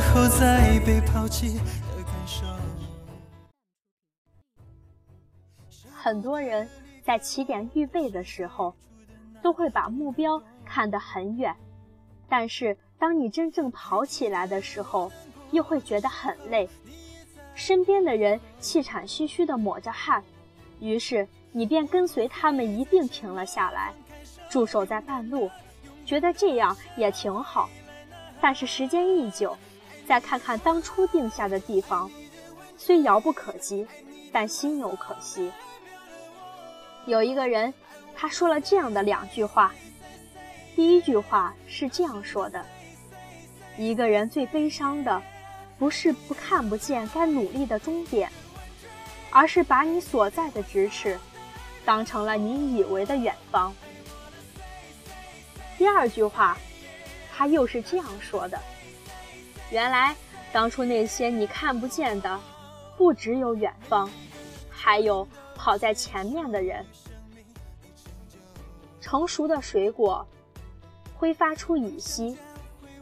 后再被抛弃的感受。很多人在起点预备的时候，都会把目标看得很远，但是当你真正跑起来的时候，又会觉得很累。身边的人气喘吁吁地抹着汗，于是你便跟随他们一并停了下来，驻守在半路，觉得这样也挺好。但是时间一久，再看看当初定下的地方，虽遥不可及，但心有可惜。有一个人，他说了这样的两句话。第一句话是这样说的：“一个人最悲伤的，不是不看不见该努力的终点，而是把你所在的咫尺，当成了你以为的远方。”第二句话，他又是这样说的：“原来当初那些你看不见的，不只有远方，还有……”跑在前面的人，成熟的水果挥发出乙烯，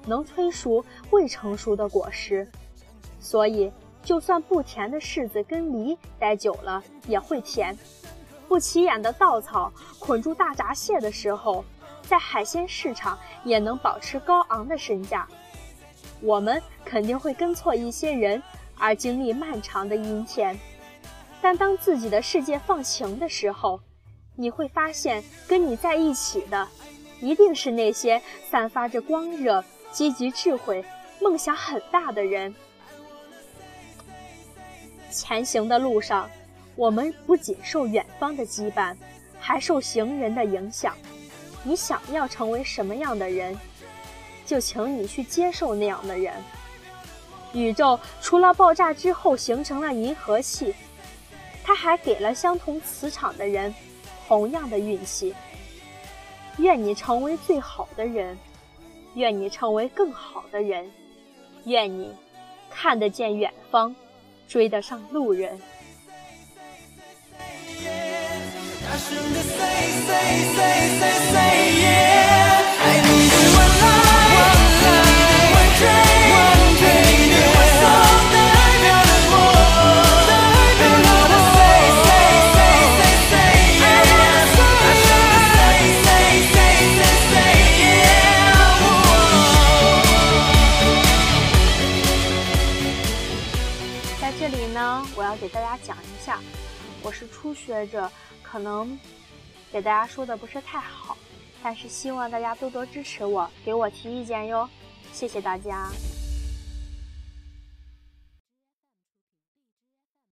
能催熟未成熟的果实，所以就算不甜的柿子跟梨待久了也会甜。不起眼的稻草捆住大闸蟹的时候，在海鲜市场也能保持高昂的身价。我们肯定会跟错一些人，而经历漫长的阴天。但当自己的世界放晴的时候，你会发现，跟你在一起的，一定是那些散发着光热、积极智慧、梦想很大的人。前行的路上，我们不仅受远方的羁绊，还受行人的影响。你想要成为什么样的人，就请你去接受那样的人。宇宙除了爆炸之后形成了银河系。它还给了相同磁场的人同样的运气。愿你成为最好的人，愿你成为更好的人，愿你看得见远方，追得上路人。我要给大家讲一下，我是初学者，可能给大家说的不是太好，但是希望大家多多支持我，给我提意见哟，谢谢大家。